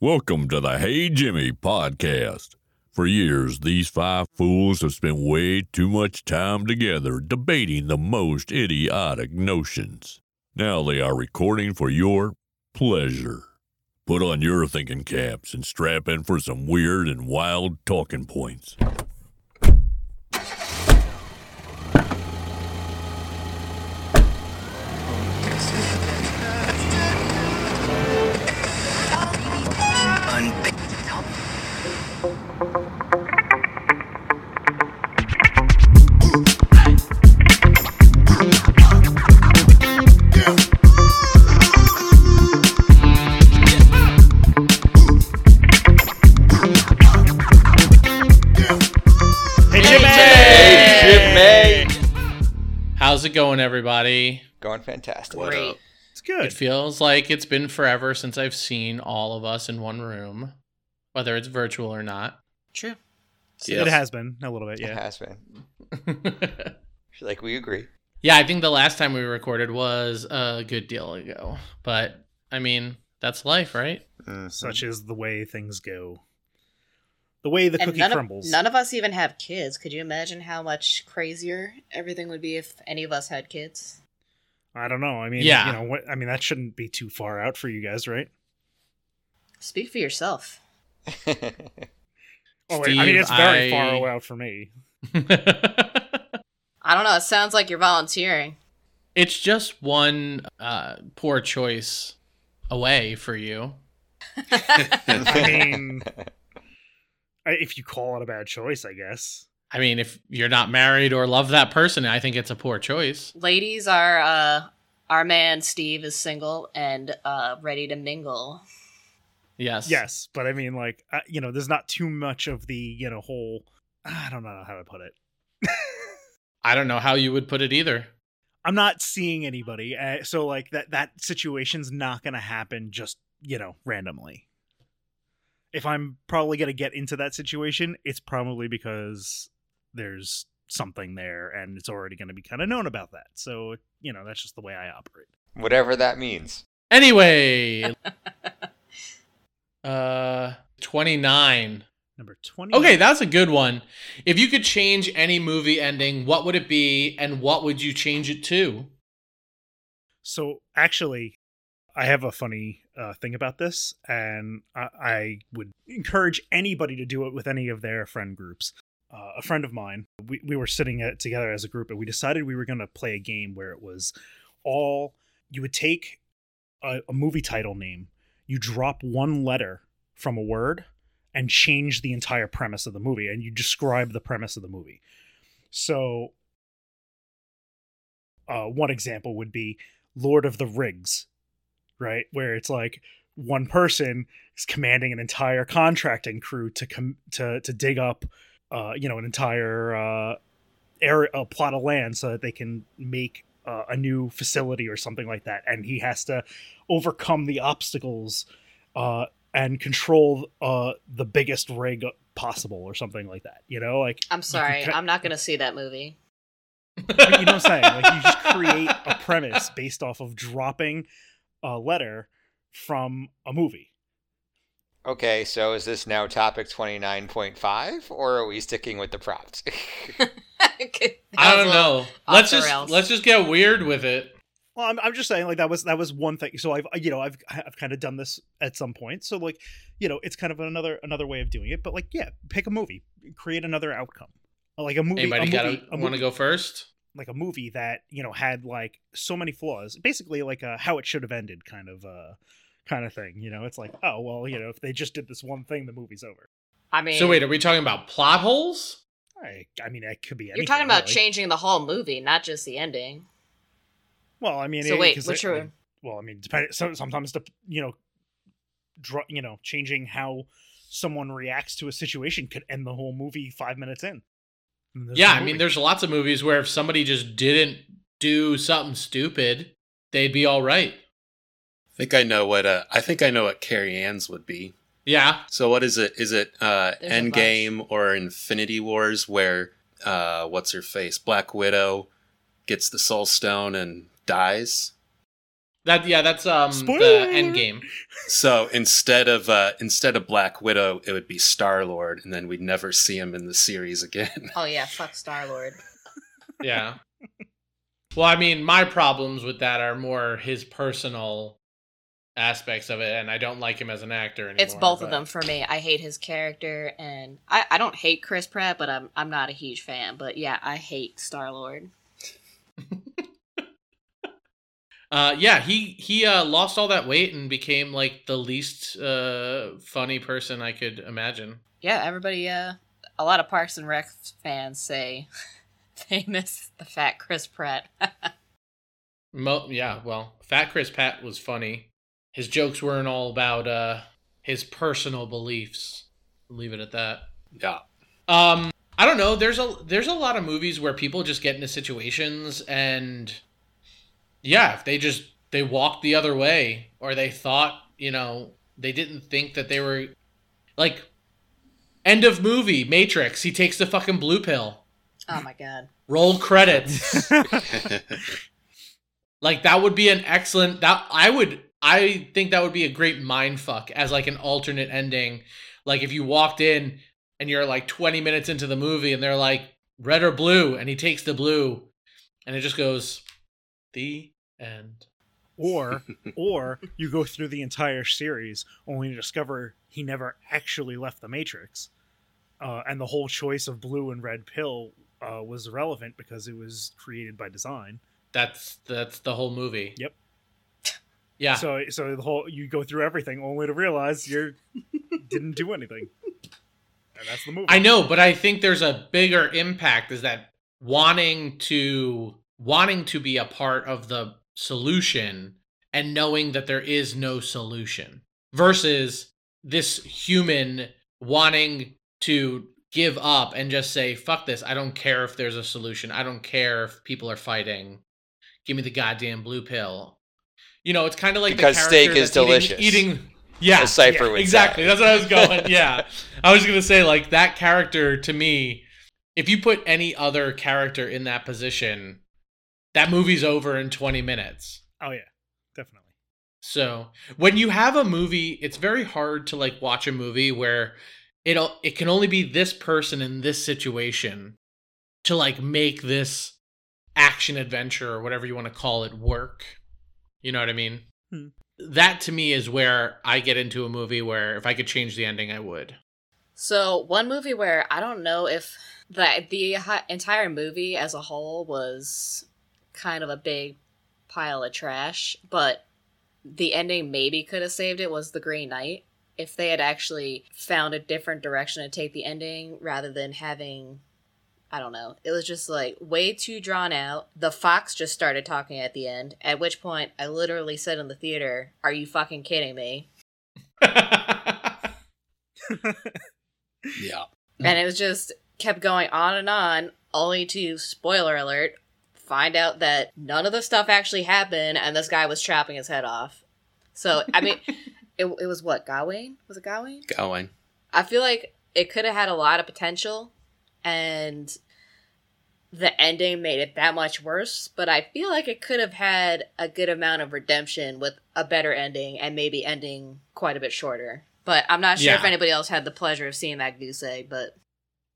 Welcome to the Hey Jimmy podcast. For years, these five fools have spent way too much time together debating the most idiotic notions. Now they are recording for your pleasure. Put on your thinking caps and strap in for some weird and wild talking points. It going, everybody? Going fantastic. Great. It It's good. It feels like it's been forever since I've seen all of us in one room, whether it's virtual or not. True. It has been a little bit, yeah. It has been. Like we agree. yeah, I think the last time we recorded was a good deal ago. But, I mean, that's life, right? Mhm. Such is the way things go. The way the and cookie none crumbles. Of, none of us even have kids. Could you imagine how much crazier everything would be if any of us had kids? I don't know. I mean, Yeah. you know, what, I mean that shouldn't be too far out for you guys, right? Speak for yourself. Oh, wait, I mean, it's very I- far out for me. I don't know. It sounds like you're volunteering. it's just one uh, poor choice away for you. I mean, I- if you call it a bad choice, I guess. I mean, if you're not married or love that person, I think it's a poor choice. Ladies, are uh, our man Steve is single and uh, ready to mingle. Yes. Yes, but I mean, like, uh, you know, there's not too much of the, you know, whole. I don't know how to put it. I don't know how you would put it either. I'm not seeing anybody, uh, so like that that situation's not gonna happen just you know randomly. If I'm probably gonna get into that situation, it's probably because there's something there, and it's already gonna be kind of known about that. So you know that's just the way I operate. Whatever that means. Anyway, uh, 29. Number twenty. Okay, that's a good one. If you could change any movie ending, what would it be and what would you change it to? So actually, I have a funny uh, thing about this, and I, I would encourage anybody to do it with any of their friend groups. Uh, a friend of mine, we, we were sitting at, together as a group, and we decided we were going to play a game where it was all you would take a, a movie title name, you drop one letter from a word, and change the entire premise of the movie, and you describe the premise of the movie. So, uh, one example would be Lord of the Rigs, right? Where it's like one person is commanding an entire contracting crew to com- to to dig up, uh, you know, an entire uh, area, a plot of land, so that they can make uh, a new facility or something like that. And he has to overcome the obstacles uh, and control uh, the biggest rig possible, or something like that. You know, like I'm sorry. I'm not going to see that movie. But you know what I'm saying? Like you just create a premise based off of dropping a letter from a movie. Okay, so is this now topic 29.5 or are we sticking with the props? I don't know. Let's just rails. let's just get weird with it. Well, I'm, I'm just saying like that was that was one thing. So I've you know I've I've kind of done this at some point. So like you know it's kind of another another way of doing it. But like yeah, pick a movie, create another outcome. Like a movie, Anybody a got movie, to a want to go first? Like a movie that you know had like so many flaws basically like a how it should have ended kind of uh kind of thing you know it's like oh well you know if they just did this one thing the movie's over I mean, So wait, are we talking about plot holes? I, I mean, it could be. you're talking about really. changing the whole movie, not just the ending. Well, I mean, So it- wait, 'cause which it- are- well, I mean, depend, so, sometimes the you know, dr- you know, changing how someone reacts to a situation could end the whole movie five minutes in. And there's Yeah, I mean, there's lots of movies where if somebody just didn't do something stupid, they'd be all right. I think I know what uh, I think I know what Carrie Ann's would be. Yeah. So what is it? Is it uh, There's Endgame or Infinity Wars where uh, what's her face Black Widow gets the Soul Stone and dies? That yeah, that's um Spoiler! the end game. So instead of uh, instead of Black Widow, it would be Star Lord, and then we'd never see him in the series again. Oh yeah, fuck Star Lord. Yeah. Well, I mean, my problems with that are more his personal aspects of it, and I don't like him as an actor anymore. It's both of them for me. I hate his character, and I, I don't hate Chris Pratt, but I'm I'm not a huge fan. But yeah, I hate Star Lord. Uh, yeah, he he uh, lost all that weight and became like the least uh, funny person I could imagine. Yeah, everybody. Uh, a lot of Parks and Rec fans say they miss the fat Chris Pratt. Mo- yeah, well, Fat Chris Pratt was funny. His jokes weren't all about uh, his personal beliefs. Leave it at that. yeah. Um, I don't know. There's a there's a lot of movies where people just get into situations and yeah, if they just they walked the other way or they thought, you know, they didn't think that they were like end of movie Matrix, he takes the fucking blue pill. oh my god. Roll credits. like that would be an excellent that I would I think that would be a great mind fuck as like an alternate ending. Like if you walked in and you're like 20 minutes into the movie and they're like red or blue and he takes the blue and it just goes the end. or or you go through the entire series only to discover he never actually left the Matrix, uh, and the whole choice of blue and red pill uh, was irrelevant because it was created by design. That's that's the whole movie. Yep. Yeah. So so the whole you go through everything only to realize you didn't do anything, and that's the movie. I know, but I think there's a bigger impact is that wanting to wanting to be a part of the solution and knowing that there is no solution versus this human wanting to give up and just say fuck this. I don't care if there's a solution. I don't care if people are fighting. Give me the goddamn blue pill. You know it's kind of like Because steak is that's eating- delicious. eating, yeah yeah, exactly. say. that's what i was going yeah. I was gonna say like that character to me if you put any other character in that position that movie's over in 20 minutes. Oh yeah, definitely. so when you have a movie it's very hard to like watch a movie where it'll it can only be this person in this situation to like make this action adventure or whatever you want to call it work. You know what i mean? Hmm. that to me is where i get into a movie where if i could change the ending i would. So one movie where I don't know if the the entire movie as a whole was kind of a big pile of trash, but the ending maybe could have saved it was The Green Knight. If they had actually found a different direction to take the ending rather than having I don't know. It was just like way too drawn out. The fox just started talking at the end, at which point I literally said in the theater, "Are you fucking kidding me?" Yeah. and it was just kept going on and on only to spoiler alert find out that none of the stuff actually happened and this guy was chopping his head off. So i mean it, it was what gawain? Was it gawain? Going. i feel like it could have had a lot of potential and the ending made it that much worse but i feel like it could have had a good amount of redemption with a better ending and maybe ending quite a bit shorter. But i'm not sure if anybody else had the pleasure of seeing that goose egg but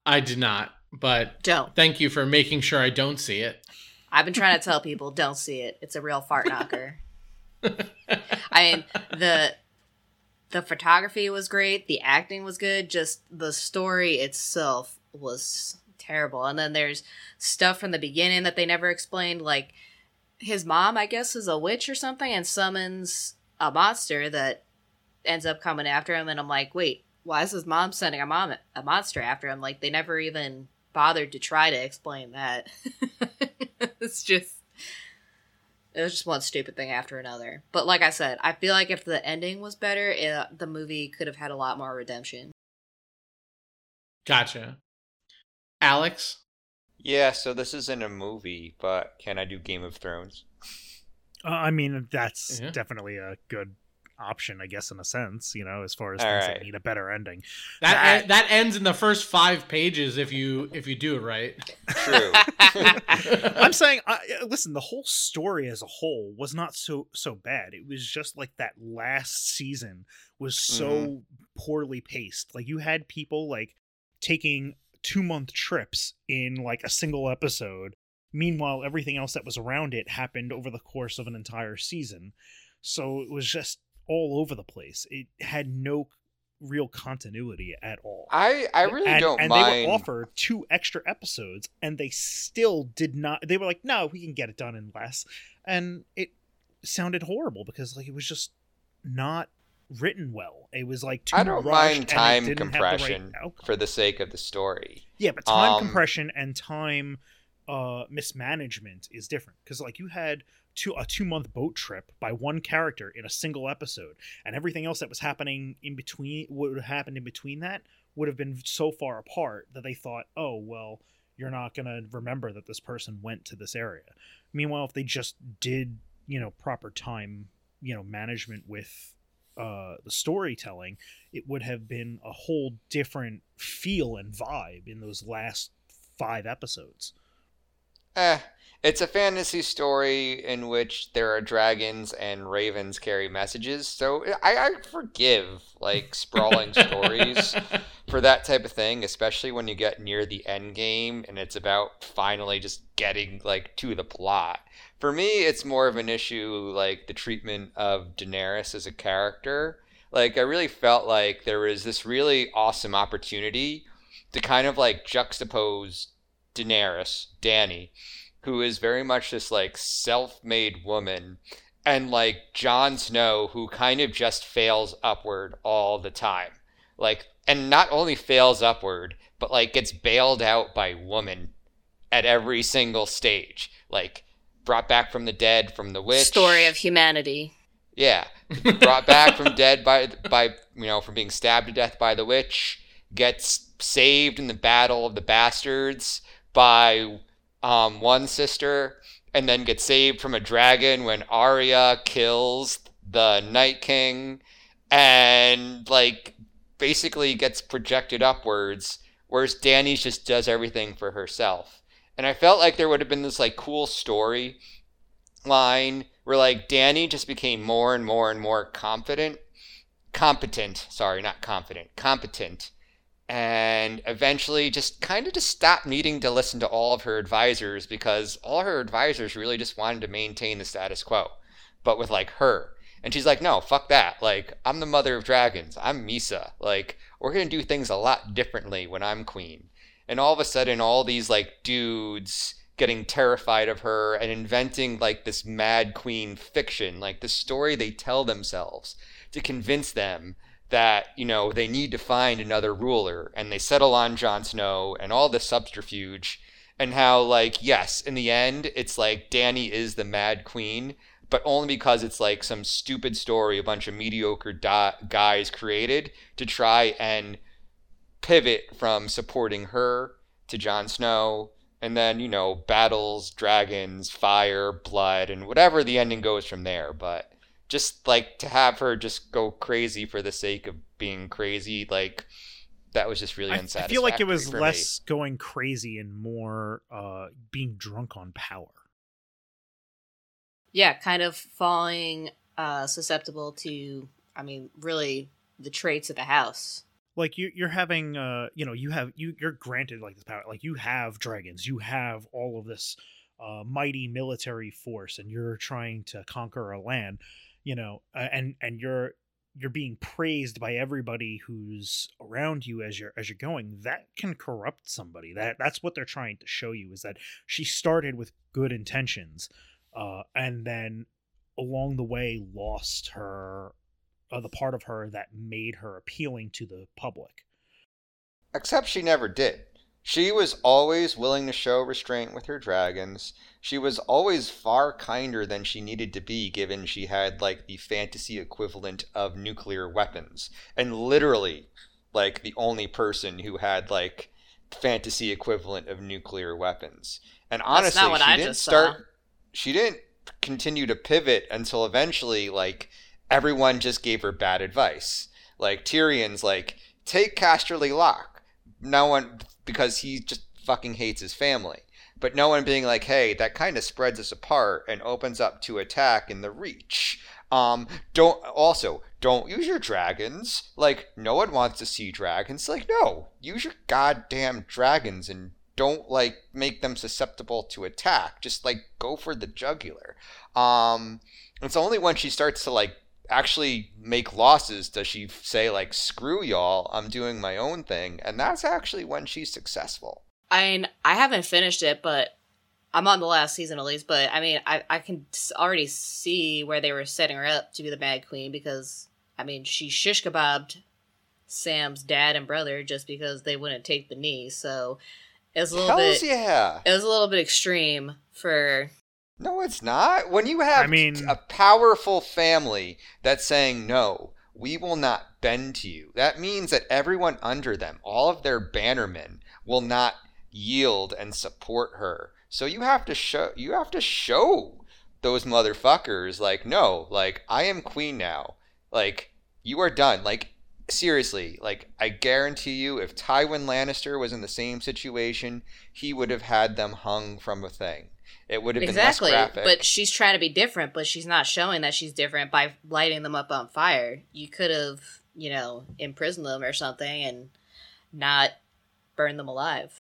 i did not but don't. thank you for making sure i don't see it I've been trying to tell people don't see it. It's a real fart knocker. I mean, the the photography was great, the acting was good, just the story itself was terrible. And then there's stuff from the beginning that they never explained like his mom, I guess, is a witch or something and summons a monster that ends up coming after him and I'm like, "Wait, why is his mom sending a mom a monster after him?" Like they never even bothered to try to explain that. it's just it was just one stupid thing after another. But like I said, I feel like if the ending was better, it, the movie could have had a lot more redemption. gotcha alex Yeah, so this isn't a movie, but can I do Game of Thrones? Uh, I mean, that's Yeah. definitely a good option, I guess, in a sense. You know, as far as All things right. that need a better ending. That That- en- that ends in the first five pages if you if you do it right. True. I'm saying, I, uh, listen, the whole story as a whole was not so so bad. It was just like that last season was so Mm-hmm. poorly paced. Like you had people like taking two month trips in like a single episode. Meanwhile, everything else that was around it happened over the course of an entire season. So it was just all over the place. It had no real continuity at all. I I really and, don't mind. and mind. they were offered two extra episodes, and they still did not. They were like, "No, we can get it done in less," and it sounded horrible because like it was just not written well. It was like too I don't mind time didn't the right compression for the sake of the story. Yeah, but time Um, compression and time uh mismanagement is different because like you had two a two month boat trip by one character in a single episode and everything else that was happening in between what would have happened in between that would have been so far apart that they thought oh well you're not going to remember that this person went to this area. Meanwhile if they just did you know proper time you know management with uh the storytelling it would have been a whole different feel and vibe in those last five episodes Eh, it's a fantasy story in which there are dragons and ravens carry messages. So I, I forgive like sprawling stories for that type of thing, especially when you get near the end game and it's about finally just getting like to the plot. For me, it's more of an issue like the treatment of Daenerys as a character. Like I really felt like there was this really awesome opportunity to kind of like juxtapose Daenerys, Danny, who is very much this like self-made woman, and like Jon Snow, who kind of just fails upward all the time. Like, and not only fails upward, but like gets bailed out by woman at every single stage. Like, brought back from the dead from the witch. Story of humanity. Yeah, brought back from dead by by you know from being stabbed to death by the witch. Gets saved in the battle of the bastards by um, one sister, and then gets saved from a dragon when Arya kills the Night King, and like basically gets projected upwards, whereas Danny just does everything for herself. And I felt like there would have been this like cool story line where like Danny just became more and more and more confident, competent. Sorry, not confident, competent, and eventually just kind of just stopped needing to listen to all of her advisors because all her advisors really just wanted to maintain the status quo, but with like her. And she's like, no, fuck that. Like, I'm the mother of dragons. I'm Mhysa. Like, we're going to do things a lot differently when I'm queen. And all of a sudden, all these, like, dudes getting terrified of her and inventing, like, this mad queen fiction, like, the story they tell themselves to convince them that, you know, they need to find another ruler. And they settle on Jon Snow and all this subterfuge. And how, like, yes, in the end, it's like Danny is the mad queen but only because it's like some stupid story a bunch of mediocre di- guys created to try and pivot from supporting her to Jon Snow and then you know battles dragons fire blood and whatever the ending goes from there but just like to have her just go crazy for the sake of being crazy like that was just really I, I feel like it was for me. less going crazy and more uh being drunk on power Yeah, kind of falling uh, susceptible to, I mean, really the traits of the house. like you you're having uh you know you have you you're granted like this power like you have dragons you have all of this uh mighty military force and you're trying to conquer a land you know uh, and and you're you're being praised by everybody who's around you as you're as you're going that can corrupt somebody that that's what they're trying to show you is that she started with good intentions uh and then along the way lost her uh, the part of her that made her appealing to the public. Except she never did. She was always willing to show restraint with her dragons. She was always far kinder than she needed to be, given she had, like, the fantasy equivalent of nuclear weapons. And literally, like, the only person who had, like, fantasy equivalent of nuclear weapons. And honestly, she I didn't just saw. start. She didn't continue to pivot until eventually, like, everyone just gave her bad advice. Like Tyrion's like, take Casterly Rock. No one because he just fucking hates his family. But no one being like, hey, that kind of spreads us apart and opens up to attack in the reach. Um, don't also don't use your dragons. Like no one wants to see dragons. Like no, use your goddamn dragons and don't like make them susceptible to attack. Just like go for the jugular. Um, it's only when she starts to like actually make losses does she say like screw y'all, I'm doing my own thing, and that's actually when she's successful. I mean, I haven't finished it, but I'm on the last season at least. But I mean, I I can already see where they were setting her up to be the Mad Queen because I mean, she shish kebabbed Sam's dad and brother just because they wouldn't take the knee. So it was a little Hells bit. yeah. It was a little bit extreme for No, it's not. When you have I mean- a powerful family that's saying no, we will not bend to you. That means that everyone under them, all of their bannermen, will not yield and support her. So you have to show you have to show those motherfuckers like no, like I am queen now. Like you are done. Like seriously, like I guarantee you if Tywin Lannister was in the same situation, he would have had them hung from a thing. It would have exactly. been graphic. But she's trying to be different, but she's not showing that she's different by lighting them up on fire. You could have, you know, imprisoned them or something and not burn them alive.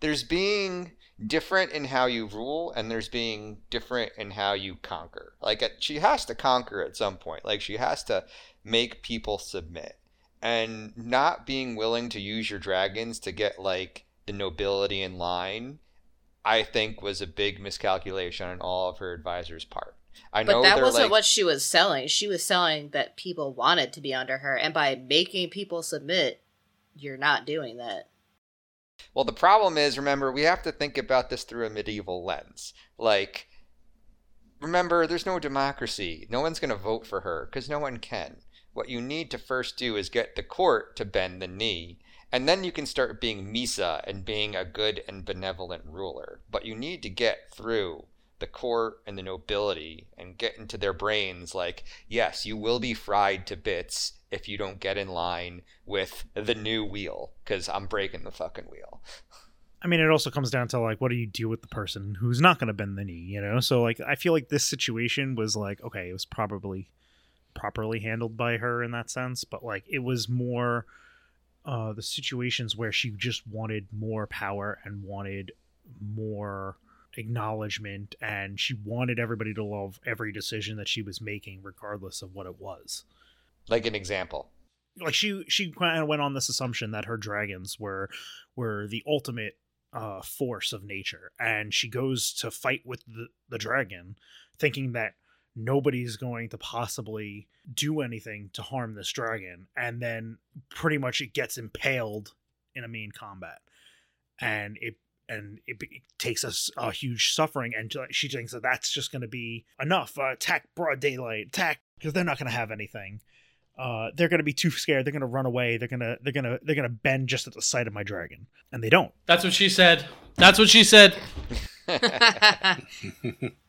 there's being different in how you rule and there's being different in how you conquer like uh, she has to conquer at some point like she has to make people submit and not being willing to use your dragons to get like the nobility in line i think was a big miscalculation on all of her advisors part i know But that wasn't like what she was selling. She was selling that people wanted to be under her, and by making people submit, you're not doing that. Well, the problem is, remember, we have to think about this through a medieval lens. Like, remember, there's no democracy. No one's going to vote for her because no one can. What you need to first do is get the court to bend the knee, and then you can start being Mhysa and being a good and benevolent ruler. But you need to get through the court and the nobility and get into their brains like, yes, you will be fried to bits if you don't get in line with the new wheel because I'm breaking the fucking wheel. I mean, it also comes down to like, what do you do with the person who's not going to bend the knee? You know, so like, I feel like this situation was like, okay, it was probably properly handled by her in that sense, but like, it was more uh, the situations where she just wanted more power and wanted more acknowledgement, and she wanted everybody to love every decision that she was making, regardless of what it was. Like an example. like she she kind of went on this assumption that her dragons were were the ultimate uh force of nature and she goes to fight with the, the dragon thinking that nobody's going to possibly do anything to harm this dragon and then pretty much it gets impaled in a main combat and it and it, be- takes us a huge suffering and she thinks that that's just going to be enough uh, attack broad daylight attack because they're not going to have anything uh, they're gonna be too scared. They're gonna run away. They're gonna they're gonna they're gonna bend just at the sight of my dragon, and they don't. That's what she said. That's what she said.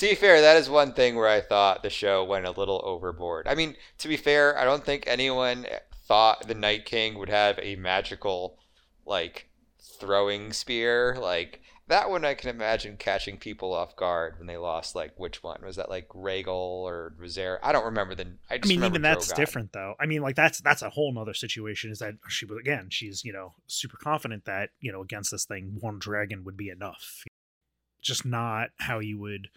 To be fair, that is one thing where I thought the show went a little overboard. I mean, to be fair, I don't think anyone thought the Night King would have a magical, like, throwing spear. Like, that one I can imagine catching people off guard when they lost, like, which one? Was that, like, Rhaegal or Rosera? I don't remember the. I, I mean, even that's Drogon. different though. I mean, like that's that's a whole nother situation. Is that she was again? She's you know super confident that you know against this thing, one dragon would be enough. Just not how you would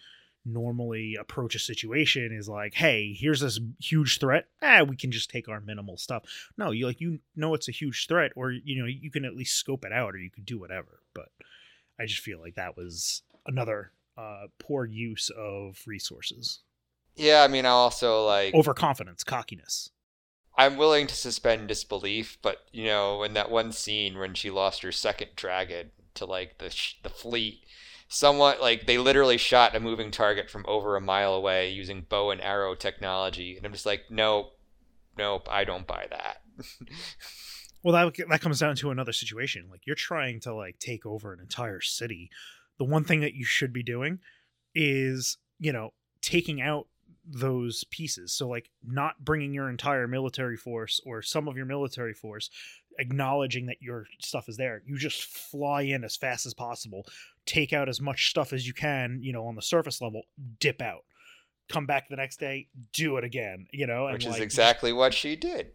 normally approach a situation. Is like, hey, here's this huge threat. Ah, we can just take our minimal stuff. No, you like you know it's a huge threat, or you know you can at least scope it out, or you could do whatever. But I just feel like that was another uh, poor use of resources, Yeah, I mean, I also, like. overconfidence, cockiness. I'm willing to suspend disbelief, but you know, in that one scene when she lost her second dragon to like the sh- the fleet, somewhat like they literally shot a moving target from over a mile away using bow and arrow technology, and I'm just like, nope, nope, I don't buy that. Well, that that comes down to another situation. Like you're trying to like take over an entire city. The one thing that you should be doing is, you know, taking out those pieces. So like not bringing your entire military force or some of your military force, acknowledging that your stuff is there. You just fly in as fast as possible, take out as much stuff as you can, you know, on the surface level, dip out. Come back the next day, do it again, you know, and Which is exactly what she did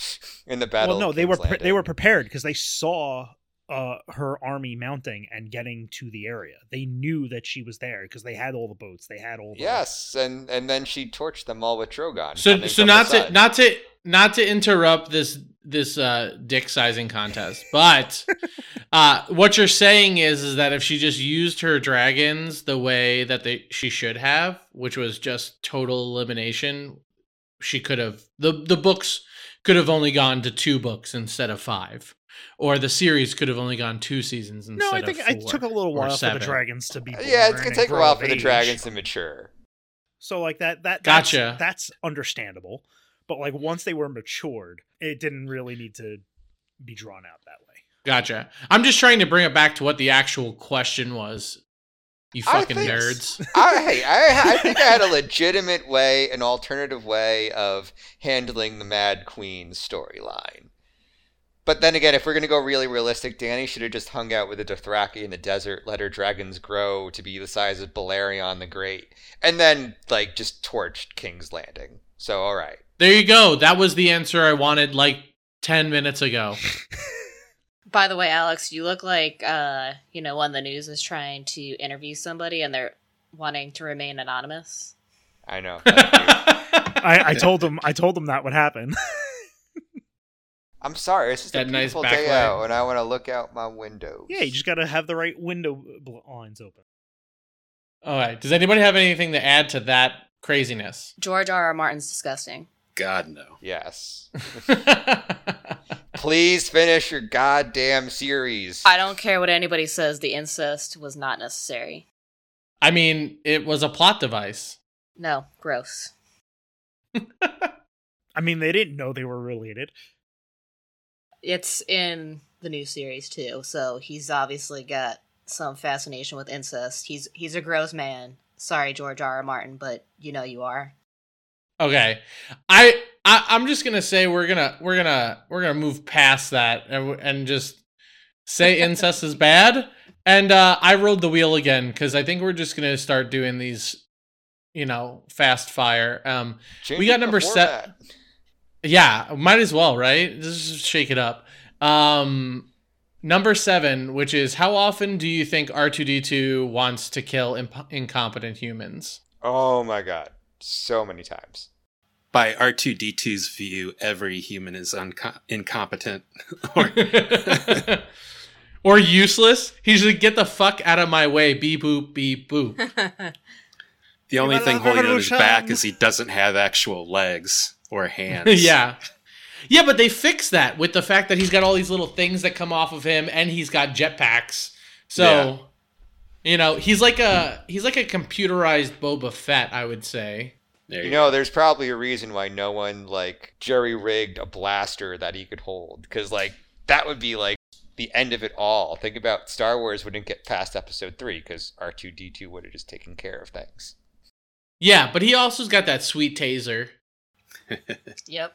in the battle. well, no, they were pre- they were prepared because they saw uh, her army mounting and getting to the area. They knew that she was there because they had all the boats. They had all the Yes, and and then she torched them all with Drogon. So so not to not to not to interrupt this this uh dick sizing contest, but uh what you're saying is is that if she just used her dragons the way that they she should have, which was just total elimination, she could have the the books could have only gone to two books instead of five. Or the series could have only gone two seasons instead No, I think four. it took a little or while for the dragons to be. Born yeah, it's gonna take a grow while of for the dragons to mature. So like that that Gotcha. That's, that's understandable, but like once they were matured, it didn't really need to be drawn out that way. Gotcha. I'm just trying to bring it back to what the actual question was. You I fucking think- nerds. I, hey, I, I think I had a legitimate way, an alternative way of handling the Mad Queen storyline. But then again, if we're gonna go really realistic, Danny should have just hung out with the Dothraki in the desert, let her dragons grow to be the size of Balerion the Great, and then like just torched King's Landing. So all right, There you go. That was the answer I wanted like 10 minutes ago. By the way, Alex, you look like uh, you know, when the news is trying to interview somebody and they're wanting to remain anonymous. I know. Thank you. I, I told them I told them that would happen. I'm sorry. It's just a That nice beautiful day out, and I want to look out my windows. yeah, you just got to have the right window uh, blinds open. All right. Does anybody have anything to add to that craziness? George R. R. Martin's disgusting. God no. Yes. Please finish your goddamn series. I don't care what anybody says, the incest was not necessary. I mean, it was a plot device. No, gross. I mean, they didn't know they were related. It's in the new series too, so he's obviously got some fascination with incest. He's he's a gross man. Sorry, George R. R. Martin, but you know you are. Okay. I, I I'm just going to say we're going to we're going to we're going to move past that and, and just say incest is bad. And uh I rode the wheel again cuz I think we're just going to start doing these you know, fast fire. Um Changing got number se- format. Yeah, might as well, right? Just shake it up. Um, number seven, which is how often do you think R two D two wants to kill imp- incompetent humans? Oh my god. So many times. By R2D2's view, every human is unco- incompetent. or or useless? He's like, get the fuck out of my way, beep boop, beep boop. the only thing holding on his back is he doesn't have actual legs or hands. yeah. Yeah, but they fixed that with the fact that he's got all these little things that come off of him and he's got jetpacks. So, Yeah. you know, he's like a he's like a computerized Boba Fett, I would say. There You you know, there's probably a reason why no one like jerry rigged a blaster that he could hold, because like that would be like the end of it all. Think about Star Wars wouldn't get past Episode three because R two D two would have just taken care of things. Yeah, but he also's got that sweet taser. yep.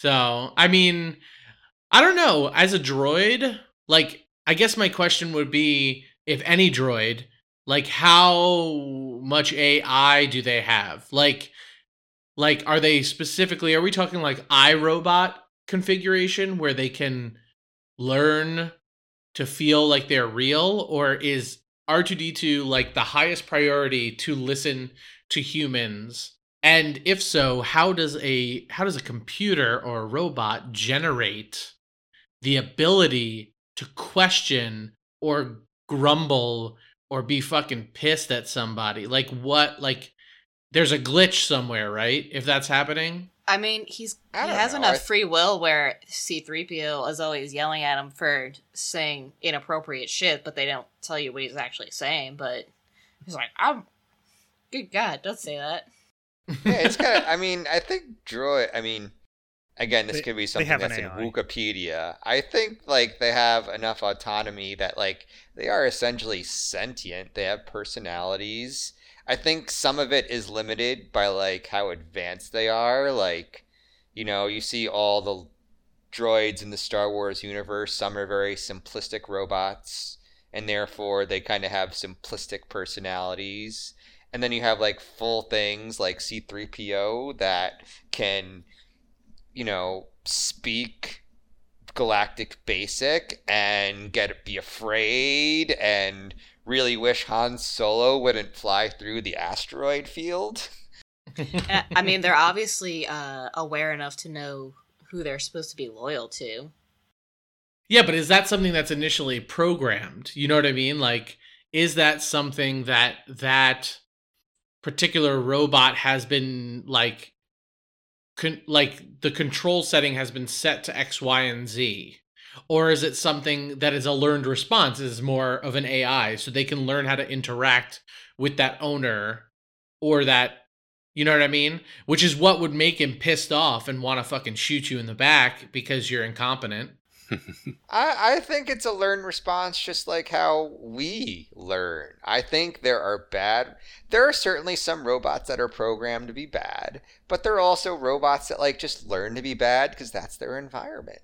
So, I mean, I don't know. As a droid, like, I guess my question would be if any droid, like, how much AI do they have? Like, like, are they specifically, are we talking like iRobot configuration where they can learn to feel like they're real? Or is R2D2 like the highest priority to listen to humans? And if so, how does a how does a computer or a robot generate the ability to question or grumble or be fucking pissed at somebody? Like what like there's a glitch somewhere, right? If that's happening? I mean, he's I he has know, enough I- free will where C3PO is always yelling at him for saying inappropriate shit, but they don't tell you what he's actually saying. But he's like, "I'm good God, don't say that." Yeah, it's kind of. I mean, I think droid. I mean, again, this They- could be something that's in Wikipedia. I think like they have enough autonomy that like they are essentially sentient. They have personalities. I think some of it is limited by like how advanced they are. Like, you know, you see all the droids in the Star Wars universe. Some are very simplistic robots, and therefore they kind of have simplistic personalities. And then you have like full things like C3PO that can, you know, speak galactic basic and get be afraid and really wish Han Solo wouldn't fly through the asteroid field. Uh, I mean, they're obviously uh, aware enough to know who they're supposed to be loyal to. Yeah, but is that something that's initially programmed? You know what I mean? Like, is that something that that particular robot has been like, con- like the control setting has been set to X, Y, and Z? Or is it something that is a learned response, is more of an AI, so they can learn how to interact with that owner or that you know what I mean? Which is what would make him pissed off and want to fucking shoot you in the back because you're incompetent. I, I think it's a learned response just like how we learn. I think there are bad there are certainly some robots that are programmed to be bad, but there are also robots that like just learn to be bad because that's their environment.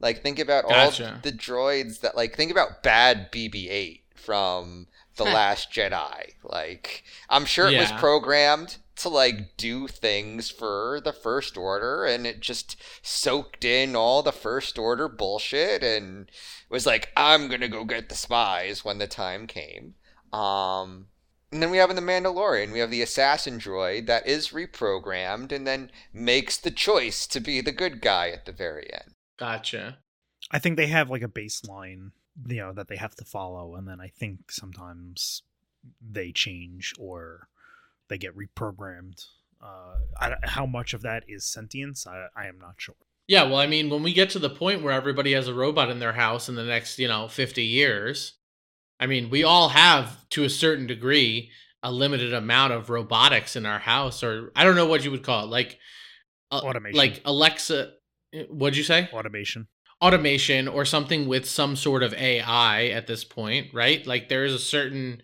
Like think about Gotcha. all the droids that like think about bad BB-8 from The Last Jedi. Like I'm sure it was programmed to like do things for the first order and it just soaked in all the first order bullshit and was like I'm going to go get the spies when the time came. Um and then we have in the Mandalorian, we have the assassin droid that is reprogrammed and then makes the choice to be the good guy at the very end. Gotcha. I think they have like a baseline, you know, that they have to follow, and then I think sometimes they change or they get reprogrammed. Uh, I, how much of that is sentience? I, I am not sure. Yeah, well, I mean, when we get to the point where everybody has a robot in their house in the next, you know, 50 years, I mean, we all have, to a certain degree, a limited amount of robotics in our house, or I don't know what you would call it, like uh, Automation. like Alexa. What'd you say? Automation. automation or something with some sort of AI at this point, right? Like there is a certain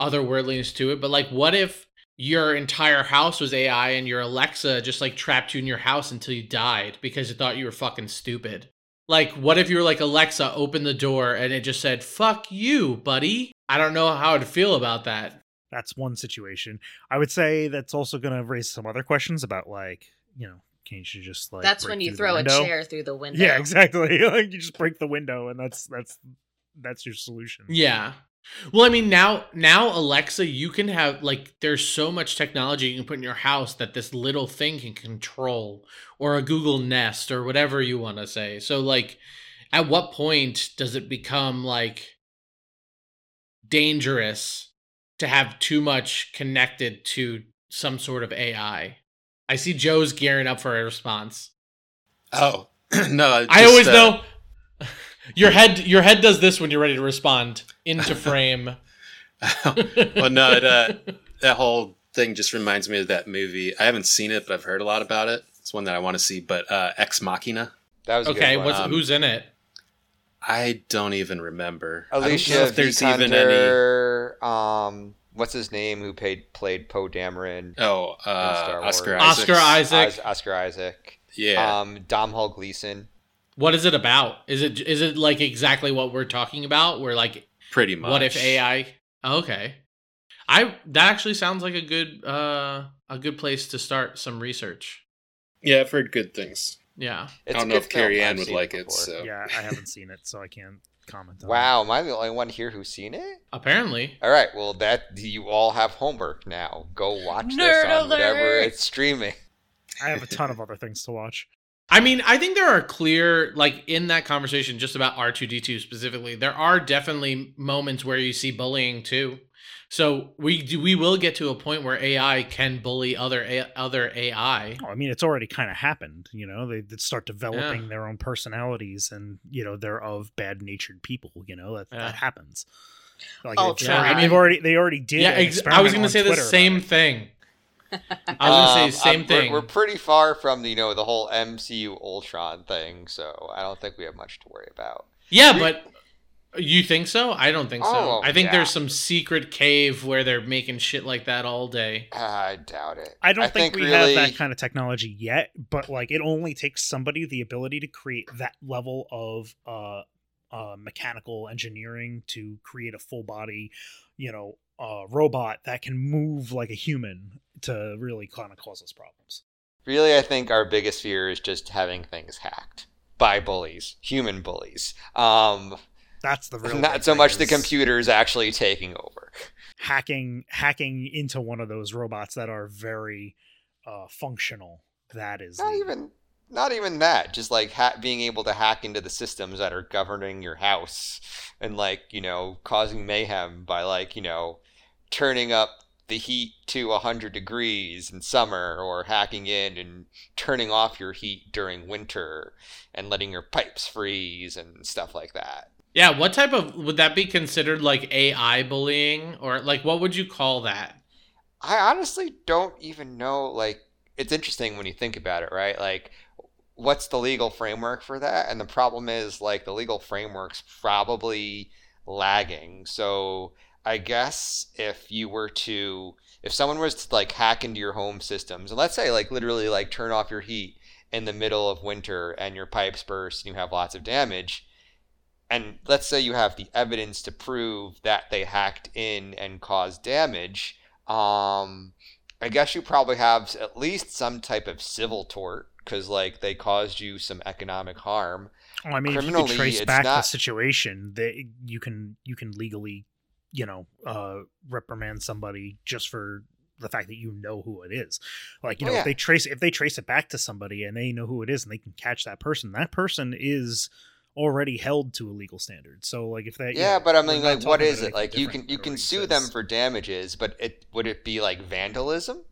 otherworldliness to it, but like what if your entire house was AI and your Alexa just like trapped you in your house until you died because it thought you were fucking stupid? Like what if you were like Alexa, open the door and it just said "fuck you, buddy"? I don't know how I'd feel about that. That's one situation. I would say that's also going to raise some other questions about like, you know, can't you just like That's when you throw a chair through the window. Yeah, exactly. like you just break the window, and that's that's that's your solution. Yeah. Well, I mean, now now Alexa, you can have like there's so much technology you can put in your house that this little thing can control, or a Google Nest, or whatever you want to say. So, like, at what point does it become like dangerous to have too much connected to some sort of AI? I see Joe's gearing up for a response. Oh no! I always uh, know your head. Your head does this when you're ready to respond into frame. well, no, it, uh, that whole thing just reminds me of that movie. I haven't seen it, but I've heard a lot about it. It's one that I want to see. But uh, Ex Machina, That was a okay, good one. what's Um, who's in it? I don't even remember. I don't Alicia if there's even any. Vikander, um, what's his name who played played Poe Dameron? Oh, uh, Star Wars. Oscar Oscar Isaac. Os- Oscar Isaac. Yeah, Um, Domhnall Gleeson. What is it about? Is it is it like exactly what we're talking about? Where like, pretty much. what if AI? Okay, I that actually sounds like a good uh a good place to start some research. Yeah, I've heard good things. Yeah, It's I don't know if Carrie film. Ann would like it. before. So Yeah, I haven't seen it, so I can't comment. on Wow, am I the only one here who's seen it? apparently. All right, well that you all have homework now. Go watch this Nerd on whatever it's streaming. I have a ton of other things to watch. I mean, I think there are clear, like in that conversation just about R2D2 specifically, there are definitely moments where you see bullying too. So we do, we will get to a point where AI can bully other A- other AI. Oh, I mean, it's already kind of happened. You know, they, they start developing Yeah. their own personalities, and you know, they're of bad-natured people. You know, that Yeah. that happens. Like, Oh, it's try. already- I mean- they've already they already did. yeah, ex- I was going to say the Twitter about same it. thing. I was going to say Um, same I'm- thing. We're, we're pretty far from the, you know the whole MCU Ultron thing, so I don't think we have much to worry about. yeah, but You think so? I don't think Oh, so. I think yeah. there's some secret cave where they're making shit like that all day. I doubt it. I don't think, we really, have that kind of technology yet, but like it only takes somebody the ability to create that level of uh, uh, mechanical engineering to create a full body, you know, uh, robot that can move like a human to really kind of cause us problems. Really, I think our biggest fear is just having things hacked by bullies, human bullies. Um, That's the real not so much the computers actually taking over. hacking hacking into one of those robots that are very uh, functional. That is Not the- even, not even that. Just like ha- being able to hack into the systems that are governing your house, and like you know, causing mayhem by like you know, turning up the heat to 100 degrees in summer or hacking in and turning off your heat during winter and letting your pipes freeze and stuff like that. Yeah, what type of would that be considered like AI bullying or like what would you call that? I honestly don't even know. Like, it's interesting when you think about it, right? Like, what's the legal framework for that? And the problem is, like, the legal framework's probably lagging. So, I guess if you were to, if someone was to, like, hack into your home systems, and let's say, like, literally, like, turn off your heat in the middle of winter and your pipes burst and you have lots of damage, and let's say you have the evidence to prove that they hacked in and caused damage um, I guess you probably have at least some type of civil tort because, like, they caused you some economic harm. Well, I mean, if you trace back the situation, that you can you can legally, you know, uh, reprimand somebody just for the fact that you know who it is. Like, you Oh, know, yeah. if they trace if they trace it back to somebody and they know who it is and they can catch that person, that person is already held to a legal standard. So, like, if that you Yeah, know, but I mean, like, what is it? Like, you can you can sue them for damages, but it would it be like vandalism?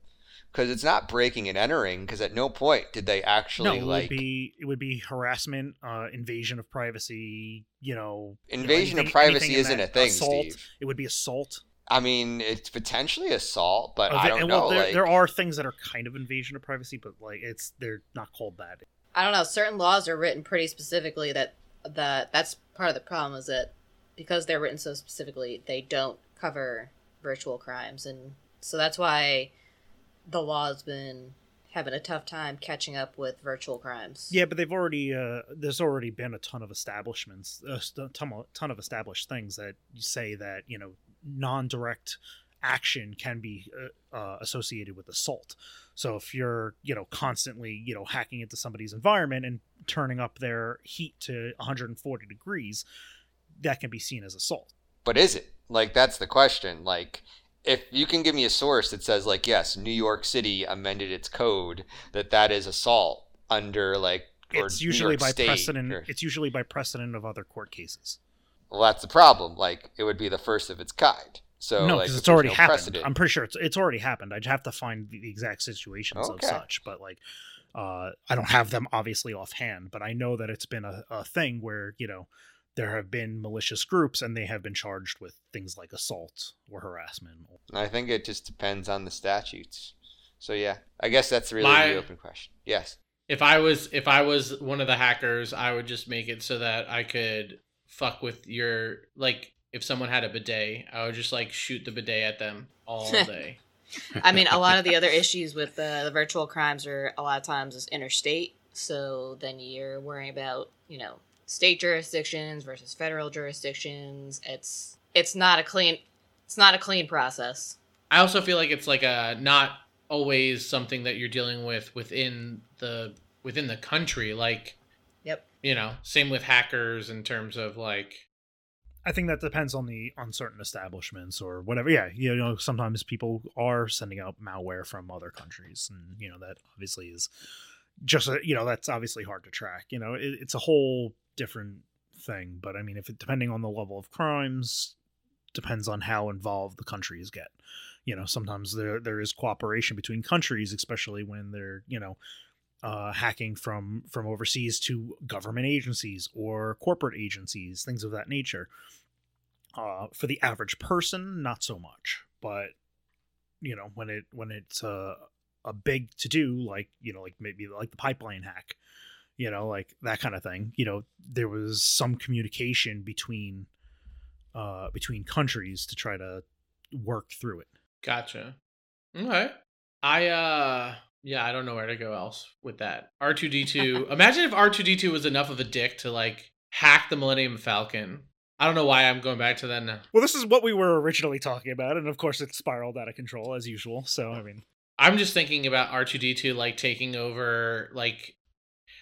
Because it's not breaking and entering. Because at no point did they actually no, it like would be it would be harassment, uh, invasion of privacy. You know, you know, invasion anything- of privacy isn't a thing, assault, Steve. It would be assault. I mean, it's potentially assault, but I there- don't and know. well, there, like, there are things that are kind of invasion of privacy, but like it's they're not called that. I don't know. Certain laws are written pretty specifically that that that's part of the problem is that because they're written so specifically, they don't cover virtual crimes, and so that's why the law's been having a tough time catching up with virtual crimes. Yeah, but they've already uh, there's already been a ton of establishments, a ton of, ton of established things that say that you know non-direct action can be uh, uh, associated with assault. So if you're you know constantly you know hacking into somebody's environment and turning up their heat to 140 degrees, that can be seen as assault. But is it? Like that's the question. Like if you can give me a source that says like yes, New York City amended its code that that is assault under like or It's usually by State precedent. or- It's usually by precedent of other court cases. well, that's the problem. Like it would be the first of its kind. So no, because if it's already no happened. precedent- I'm pretty sure it's it's already happened. I'd have to find the the exact situations Okay. of such, but like, uh, I don't have them obviously offhand. But I know that it's been a, a thing where you know there have been malicious groups and they have been charged with things like assault or harassment. I think it just depends on the statutes. So yeah, I guess that's really My- the open question. Yes. If I was if I was one of the hackers, I would just make it so that I could fuck with your like if someone had a bidet, I would just like shoot the bidet at them all day. I mean, a lot of the other issues with the, the virtual crimes are a lot of times is interstate. So then you're worrying about you know state jurisdictions versus federal jurisdictions. It's it's not a clean it's not a clean process. I also feel like it's like a not always something that you're dealing with within the within the country. Like, Yep. you know, same with hackers in terms of like, I think that depends on the on certain establishments or whatever. Yeah, you know, sometimes people are sending out malware from other countries, and you know that obviously is just a, you know that's obviously hard to track. You know, it, it's a whole different thing. But I mean, if it depending on the level of crimes, depends on how involved the countries get. You know, sometimes there there is cooperation between countries, especially when they're you know uh, hacking from from overseas to government agencies or corporate agencies, things of that nature. Uh, for the average person, not so much, but you know when it when it's a a big to do, like you know, like maybe like the pipeline hack, you know, like that kind of thing. You know, there was some communication between uh, between countries to try to work through it. Gotcha. Okay. I uh yeah, I don't know where to go else with that. R2D2. Imagine if R2D2 was enough of a dick to like hack the Millennium Falcon. I don't know why I'm going back to that now. Well, this is what we were originally talking about, and of course, it spiraled out of control as usual. So, I mean, I'm just thinking about R2D2 like taking over like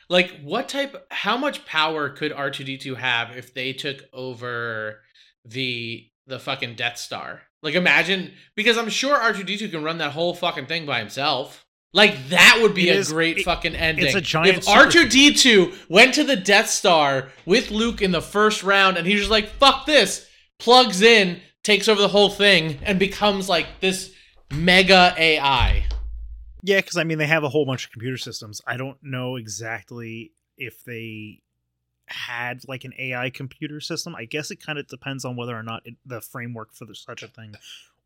like what type how much power could R2D2 have if they took over the the fucking Death Star? Like imagine because I'm sure R2D2 can run that whole fucking thing by himself. Like that would be It a is- great it- fucking ending. it's a giant if R2D2 went to the Death Star with Luke in the first round and he's just like fuck this, plugs in, takes over the whole thing and becomes like this mega AI. Yeah, because I mean, they have a whole bunch of computer systems. I don't know exactly if they had like an AI computer system. I guess it kind of depends on whether or not it, the framework for the, such a thing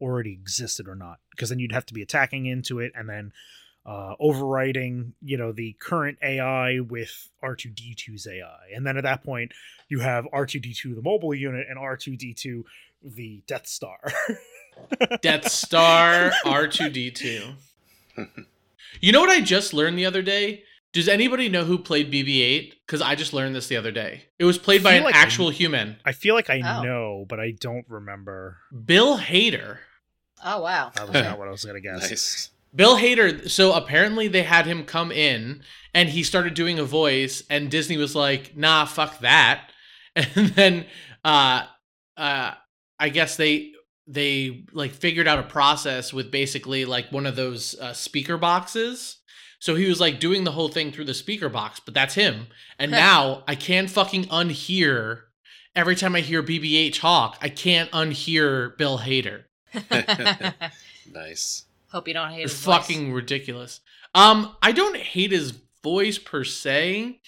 already existed or not. Because then you'd have to be attacking into it and then uh, overriding, you know, the current AI with R2D2's AI. And then at that point, you have R2D2, the mobile unit, and R2D2, the Death Star. Death Star R2D2. You know what I just learned the other day? Does anybody know who played BB-8? Because I just learned this the other day. It was played by an like I- actual human, I feel like I Oh. know, but I don't remember. Bill Hader. Oh wow. That was not what I was going to guess. Nice. Bill Hader. So apparently they had him come in, and he started doing a voice, and Disney was like, "Nah, fuck that." And then, uh, uh, I guess they they like figured out a process with basically like one of those uh, speaker boxes. So he was like doing the whole thing through the speaker box, but that's him. And now I can't fucking unhear. Every time I hear BB-8 talk, I can't unhear Bill Hader. Nice. Hope you don't hate It's his voice. fucking ridiculous. Um, I don't hate his voice per se.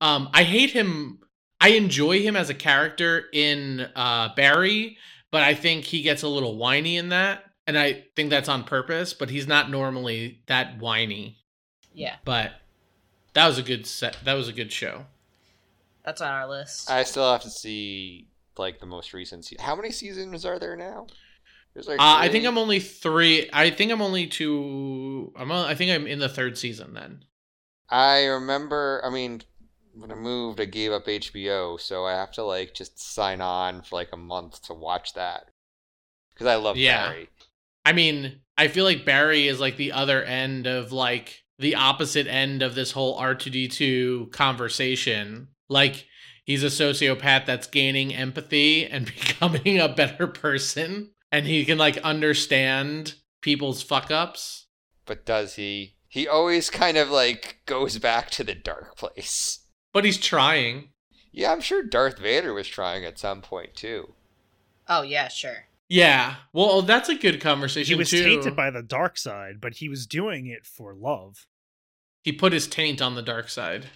Um, I hate him. I enjoy him as a character in uh Barry, but I think he gets a little whiny in that, and I think that's on purpose. But he's not normally that whiny. Yeah, But that was a good set. That was a good show. that's on our list. I still have to see like the most recent. Se- How many seasons are there now? There's like Uh, I think? I'm only three. I think I'm only two. I'm. on- I think I'm in the third season then. I remember. I mean, when I moved, I gave up HBO, so I have to like just sign on for like a month to watch that because I love Yeah. Barry. I mean, I feel like Barry is like the other end of like the opposite end of this whole R2D2 conversation. Like he's a sociopath that's gaining empathy and becoming a better person and he can like understand people's fuck ups. But does he? He always kind of like goes back to the dark place. But he's trying. Yeah, I'm sure Darth Vader was trying at some point too. oh yeah, sure. Yeah. Well, that's a good conversation He was too. tainted by the dark side, but he was doing it for love. he put his taint on the dark side.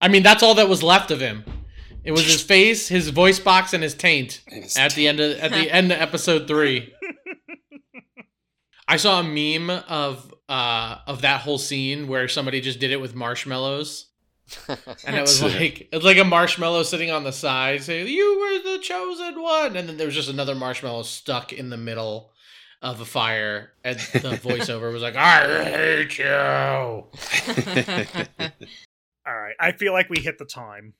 I mean, that's all that was left of him. It was his face, his voice box, and his taint. It's at the end of at the end of episode three. I saw a meme of uh of that whole scene where somebody just did it with marshmallows. And it was like it's like a marshmallow sitting on the side saying, You were the chosen one and then there was just another marshmallow stuck in the middle of a fire and the voiceover was like, I hate you. All right, I feel like we hit the time.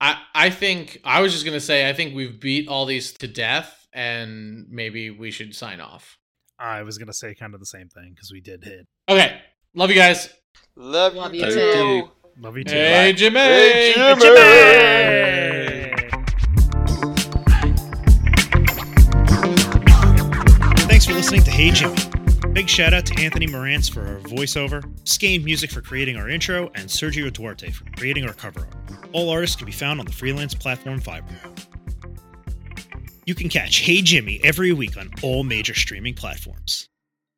I I think I was just gonna say I think we've beat all these to death and maybe we should sign off. I was gonna say kind of the same thing because we did hit. Okay. Love you guys. Love, Love you you too. too. Love you too. Hey, Jimmy. Hey, Jimmy. Thanks for listening to Hey Jimmy. Big shout out to Anthony Morantz for our voiceover, Skane Music for creating our intro, and Sergio Duarte for creating our cover art. All artists can be found on the freelance platform Fiverr. You can catch Hey Jimmy every week on all major streaming platforms.